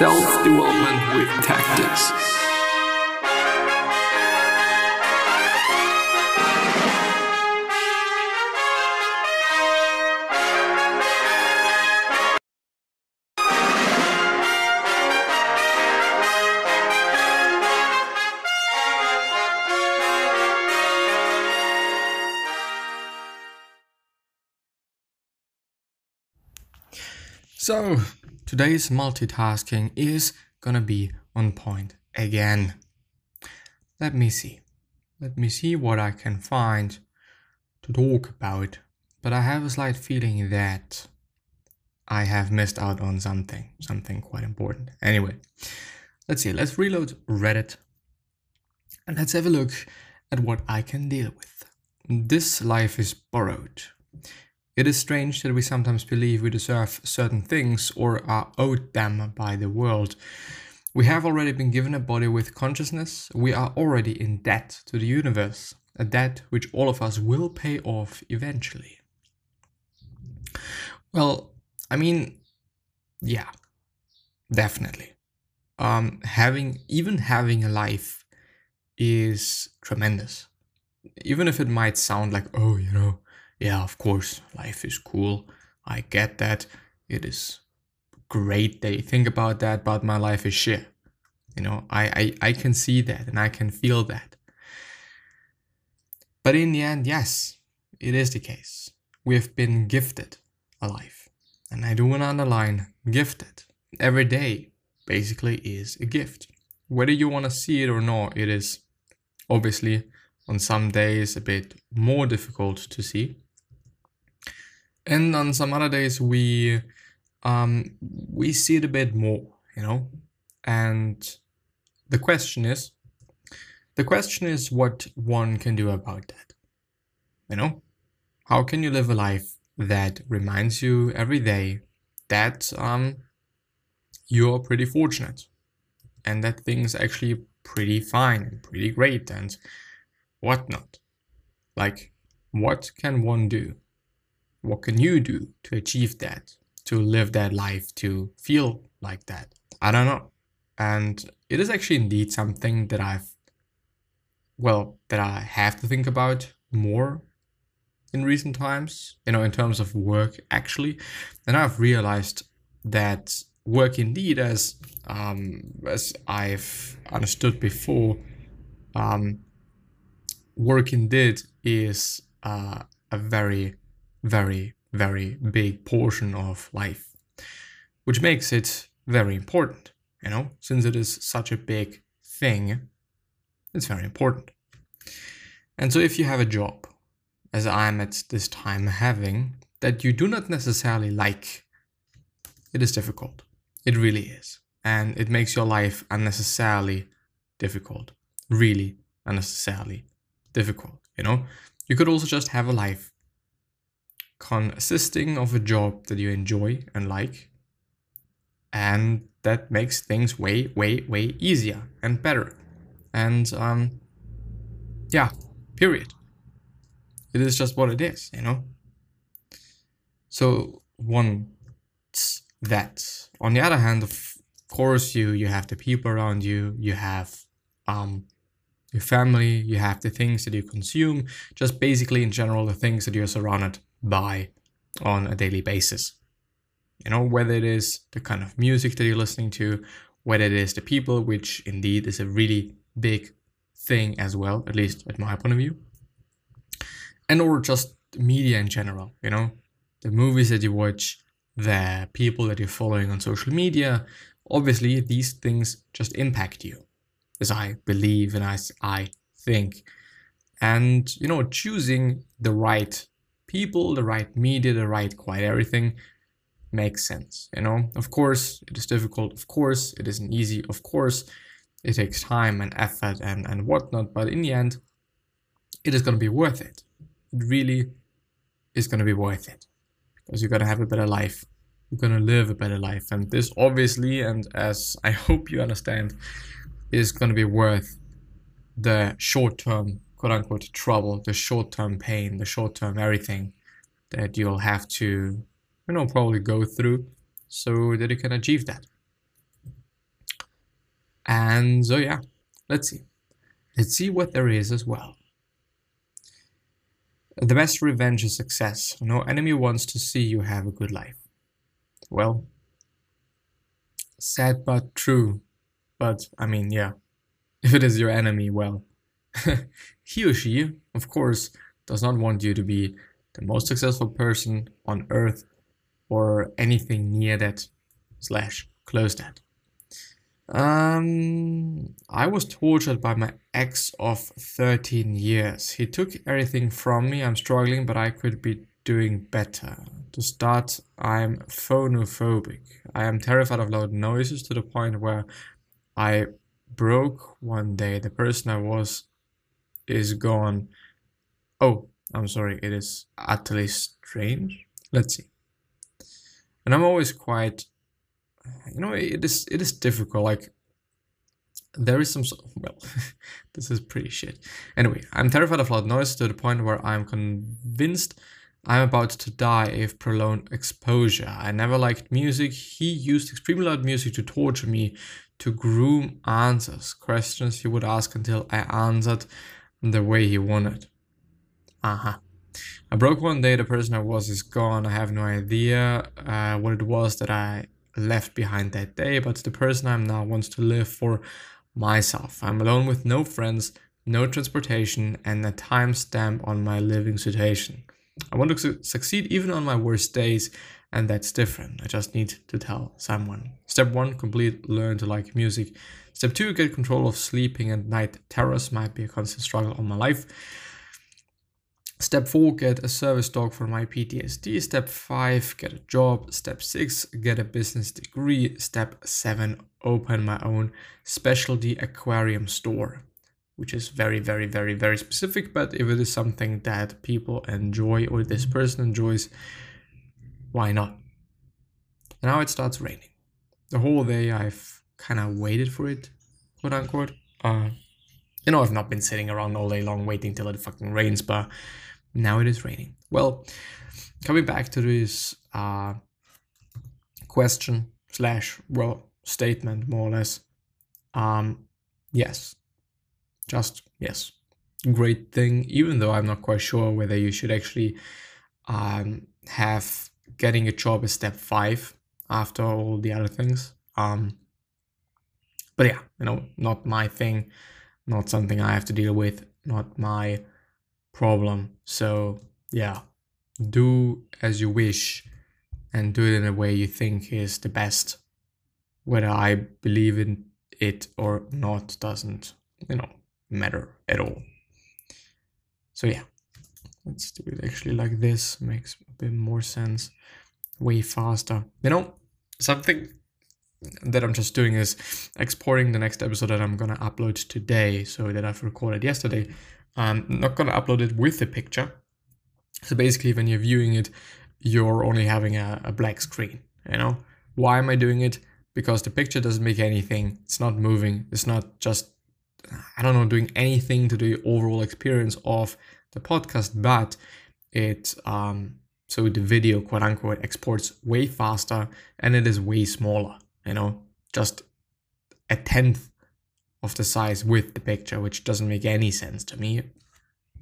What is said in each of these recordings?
Self-development with tactics. So, today's multitasking is gonna be on point again. Let me see. Let me see what I can find to talk about. But I have a slight feeling that I have missed out on something, something quite important. Anyway, let's see. Let's reload Reddit and let's have a look at what I can deal with. This life is borrowed. It is strange that we sometimes believe we deserve certain things or are owed them by the world. We have already been given a body with consciousness, we are already in debt to the universe, a debt which all of us will pay off eventually. Well, I mean, yeah, definitely. Um, having even having a life is tremendous. Even if it might sound like, oh, you know, yeah, of course, life is cool. I get that. It is great that you think about that, but my life is shit. You know, I, I, I can see that and I can feel that. But in the end, yes, it is the case. We have been gifted a life. And I do want to underline gifted. Every day basically is a gift. Whether you want to see it or not, it is obviously on some days a bit more difficult to see and on some other days we um we see it a bit more you know? And the question is the question is what one can do about that you know? How can you live a life that reminds you every day that um you're pretty fortunate and that things actually pretty fine and pretty great and whatnot? Like what can one do what can you do to achieve that to live that life to feel like that? I don't know. And it is actually indeed something that i've well that i have to think about more in recent times you know in terms of work actually. And i've realized that work indeed as um as i've understood before um work indeed is uh, a very very, very big portion of life, which makes it very important, you know, since it is such a big thing, it's very important. And so if you have a job, as I'm at this time having, that you do not necessarily like, it is difficult. It really is. And it makes your life unnecessarily difficult. Really unnecessarily difficult, you know? You could also just have a life consisting of a job that you enjoy and like. And that makes things way, way, way easier and better. And um, yeah, period. It is just what it is, you know? So one that. On the other hand, of course, you you have the people around you, you have um, your family, you have the things that you consume, just basically in general the things that you're surrounded by on a daily basis. You know, whether it is the kind of music that you're listening to, whether it is the people, which indeed is a really big thing as well, at least at my point of view, and or just media in general, you know, the movies that you watch, the people that you're following on social media, obviously these things just impact you, as I believe and as I think. And, you know, choosing the right people, the right media, the right quite everything makes sense. You know, of course, it is difficult. Of course, it isn't easy. Of course, it takes time and effort and, and whatnot. But in the end, it is going to be worth it. It really is going to be worth it because you're going to have a better life. You're going to live a better life. And this obviously, and as I hope you understand, is going to be worth the short term quote unquote trouble, the short term pain, the short term everything that you'll have to, you know, probably go through so that you can achieve that. And so, yeah, let's see. Let's see what there is as well. The best revenge is success. No enemy wants to see you have a good life. Well, sad but true. But, I mean, yeah, if it is your enemy, well, he or she, of course, does not want you to be the most successful person on earth or anything near that slash close that. Um, I was tortured by my ex of 13 years. He took everything from me. I'm struggling, but I could be doing better. To start, I'm phonophobic. I am terrified of loud noises to the point where I broke one day. The person I was is gone. Oh, I'm sorry, it is utterly strange. Let's see. And I'm always quite, you know, it is it is difficult. Like there is some well, this is pretty shit. Anyway, I'm terrified of loud noise to the point where I'm convinced I'm about to die if prolonged exposure. I never liked music. He used extremely loud music to torture me, to groom answers, questions he would ask until I answered the way he wanted. Uh-huh. I broke one day, the person I was is gone. I have no idea uh, what it was that I left behind that day, but the person I'm now wants to live for myself. I'm alone with no friends, no transportation, and a timestamp on my living situation. I want to su- succeed even on my worst days, and that's different. I just need to tell someone. Step one, complete learn to like music. Step two, get control of sleeping and night. Terrors might be a constant struggle on my life. Step 4, get a service dog for my PTSD. Step 5, get a job. Step 6, get a business degree. Step 7, open my own specialty aquarium store, which is very, very, very, very specific. But if it is something that people enjoy or this person enjoys, why not? Now it starts raining. The whole day I've kind of waited for it, quote unquote. Uh, you know, I've not been sitting around all day long waiting till it fucking rains, but now it is raining. Well, coming back to this uh, question slash well statement more or less. Um, yes, just yes, great thing. Even though I'm not quite sure whether you should actually um, have getting a job as step five after all the other things. Um, but yeah, you know, not my thing, not something I have to deal with, not my problem. So, yeah, do as you wish and do it in a way you think is the best. Whether I believe in it or not doesn't, you know, matter at all. So, yeah, let's do it actually like this. Makes a bit more sense. Way faster. You know, something that I'm just doing is exporting the next episode that I'm gonna upload today, so that I've recorded yesterday, I'm not to upload it with the picture. So basically, when you're viewing it, you're only having a, a black screen, you know? Why am I doing it? Because the picture doesn't make anything. It's not moving. It's not just, I don't know, doing anything to the overall experience of the podcast, but it, um, so the video, quote unquote, exports way faster and it is way smaller, you know, just a tenth of the size with the picture, which doesn't make any sense to me.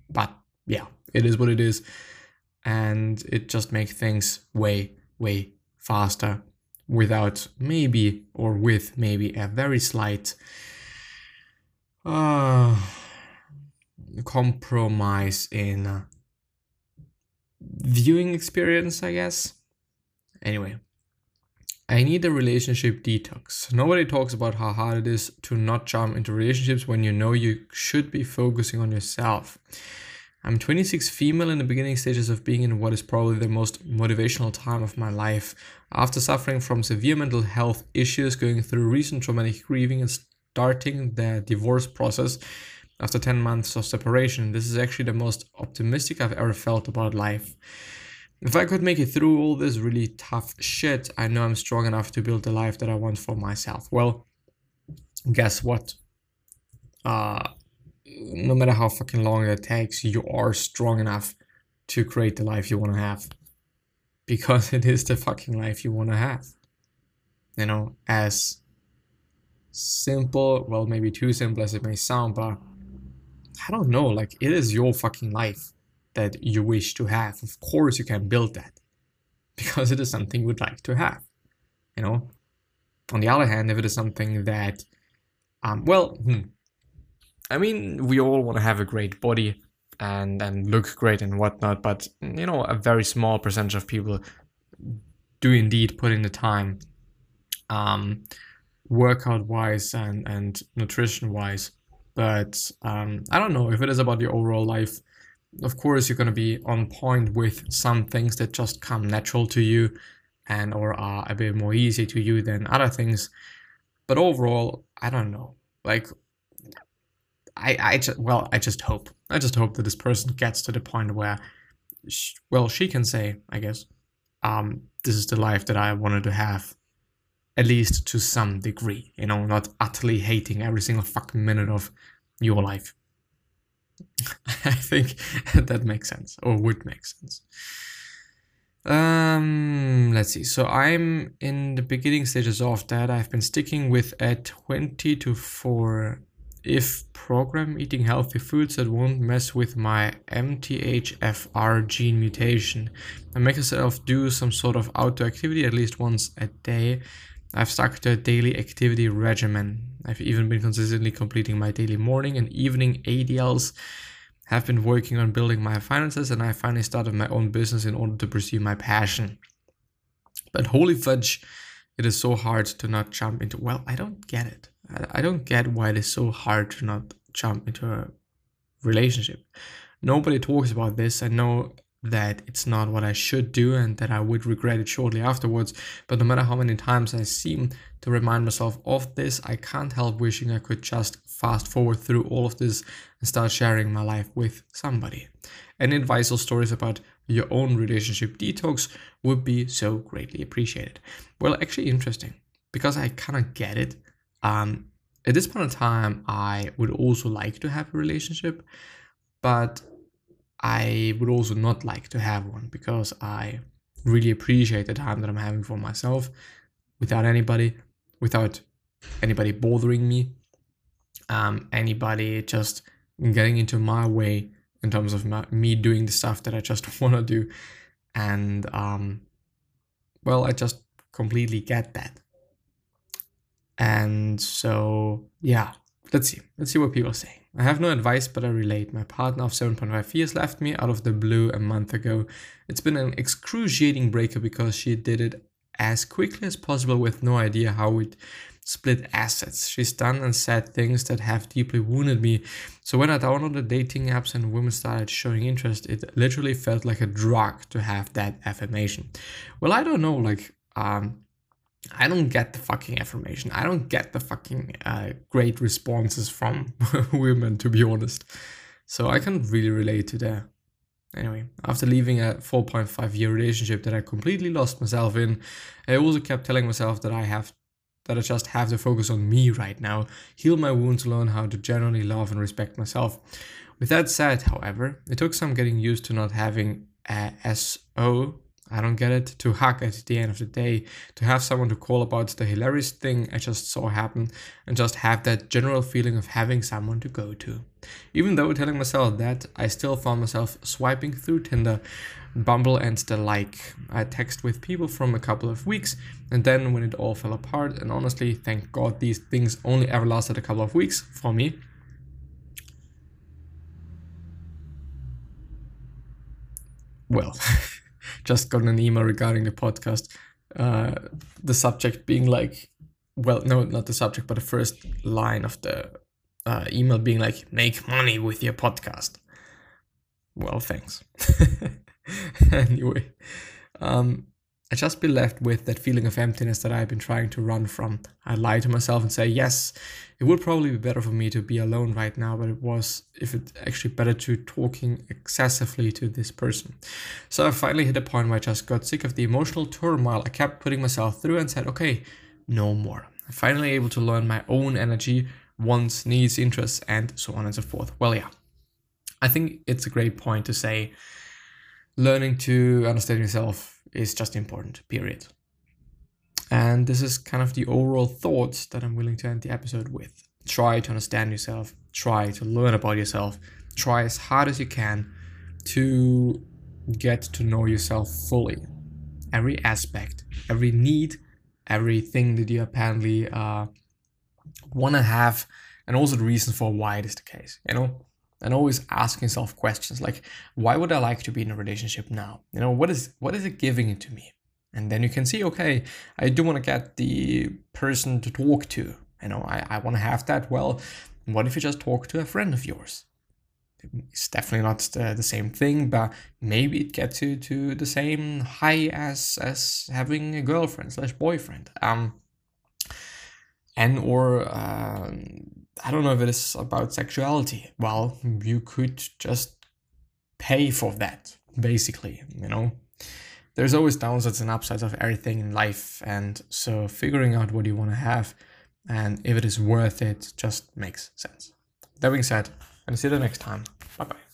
But yeah, it is what it is. And it just makes things way, way faster without maybe or with maybe a very slight uh, compromise in uh, viewing experience, I guess. Anyway, I need a relationship detox. Nobody talks about how hard it is to not jump into relationships when you know you should be focusing on yourself. I'm 26 female in the beginning stages of being in what is probably the most motivational time of my life. After suffering from severe mental health issues, going through recent traumatic grieving, and starting the divorce process after 10 months of separation, this is actually the most optimistic I've ever felt about life. If I could make it through all this really tough shit, I know I'm strong enough to build the life that I want for myself. Well, guess what? Uh, no matter how fucking long it takes, you are strong enough to create the life you want to have. Because it is the fucking life you want to have. You know, as simple, well, maybe too simple as it may sound, but I don't know, like it is your fucking life that you wish to have. Of course, you can build that because it is something you would like to have, you know. On the other hand, if it is something that, um, well, hmm, I mean, we all want to have a great body and and look great and whatnot, but you know, a very small percentage of people do indeed put in the time, um, workout wise and and nutrition wise. But um, I don't know if it is about your overall life. Of course, you're gonna be on point with some things that just come natural to you, and or are a bit more easy to you than other things. But overall, I don't know. Like I, I just, well, I just hope, I just hope that this person gets to the point where, she, well, she can say, I guess, um, this is the life that I wanted to have, at least to some degree, you know, not utterly hating every single fucking minute of your life. I think that makes sense, or would make sense. Um, let's see. So I'm in the beginning stages of that. I've been sticking with a 20 to 4 if program eating healthy foods that won't mess with my MTHFR gene mutation. I make myself do some sort of outdoor activity at least once a day. I've stuck to a daily activity regimen. I've even been consistently completing my daily morning and evening ADLs. Have been working on building my finances and I finally started my own business in order to pursue my passion. But holy fudge, it is so hard to not jump into well, I don't get it. I don't get why it is so hard to not jump into a relationship. Nobody talks about this. I know that it's not what I should do and that I would regret it shortly afterwards. But no matter how many times I seem to remind myself of this, I can't help wishing I could just fast forward through all of this and start sharing my life with somebody. Any advice or stories about your own relationship detox would be so greatly appreciated. Well, actually, interesting because I kind of get it. Um, at this point in time, I would also like to have a relationship, but I would also not like to have one because I really appreciate the time that I'm having for myself without anybody, without anybody bothering me, um, anybody just getting into my way in terms of my, me doing the stuff that I just want to do. And, um, well, I just completely get that. And so, yeah, let's see. Let's see what people say. I have no advice, but I relate. My partner of 7.5 years left me out of the blue a month ago. It's been an excruciating breakup because she did it as quickly as possible with no idea how we'd split assets. She's done and said things that have deeply wounded me. So when I downloaded dating apps and women started showing interest, it literally felt like a drug to have that affirmation. Well, I don't know, like, um, I don't get the fucking affirmation. I don't get the fucking uh, great responses from women, to be honest. So I can't really relate to that. Anyway, after leaving a 4.5 year relationship that I completely lost myself in, I also kept telling myself that I have that I just have to focus on me right now, heal my wounds, learn how to genuinely love and respect myself. With that said, however, it took some getting used to not having a SO I don't get it. To hug at the end of the day, to have someone to call about the hilarious thing I just saw happen, and just have that general feeling of having someone to go to. Even though telling myself that, I still found myself swiping through Tinder, Bumble, and the like. I text with people from a couple of weeks, and then when it all fell apart, and honestly, thank God these things only ever lasted a couple of weeks for me. Well. just got an email regarding the podcast. Uh, the subject being like, well, no, not the subject, but the first line of the uh, email being like, make money with your podcast. Well, thanks. anyway, um, I just be left with that feeling of emptiness that I've been trying to run from. I lie to myself and say, yes, it would probably be better for me to be alone right now, but it was, if it actually better to talking excessively to this person. So I finally hit a point where I just got sick of the emotional turmoil I kept putting myself through and said, okay, no more. I'm finally able to learn my own energy, wants, needs, interests, and so on and so forth. Well, yeah, I think it's a great point to say learning to understand yourself is just important, period. And this is kind of the overall thoughts that I'm willing to end the episode with. Try to understand yourself, try to learn about yourself, try as hard as you can to get to know yourself fully. Every aspect, every need, everything that you apparently uh, want to have, and also the reason for why it is the case, you know? And always ask yourself questions like, why would I like to be in a relationship now? You know, what is what is it giving to me? And then you can see, okay, I do want to get the person to talk to. You know, I, I want to have that. Well, what if you just talk to a friend of yours? It's definitely not the, the same thing, but maybe it gets you to the same high as as having a girlfriend slash boyfriend. Um, and or uh, I don't know if it is about sexuality. Well, you could just pay for that, basically. You know, there's always downsides and upsides of everything in life, and so figuring out what you want to have and if it is worth it just makes sense. That being said, and see you the next time. Bye bye.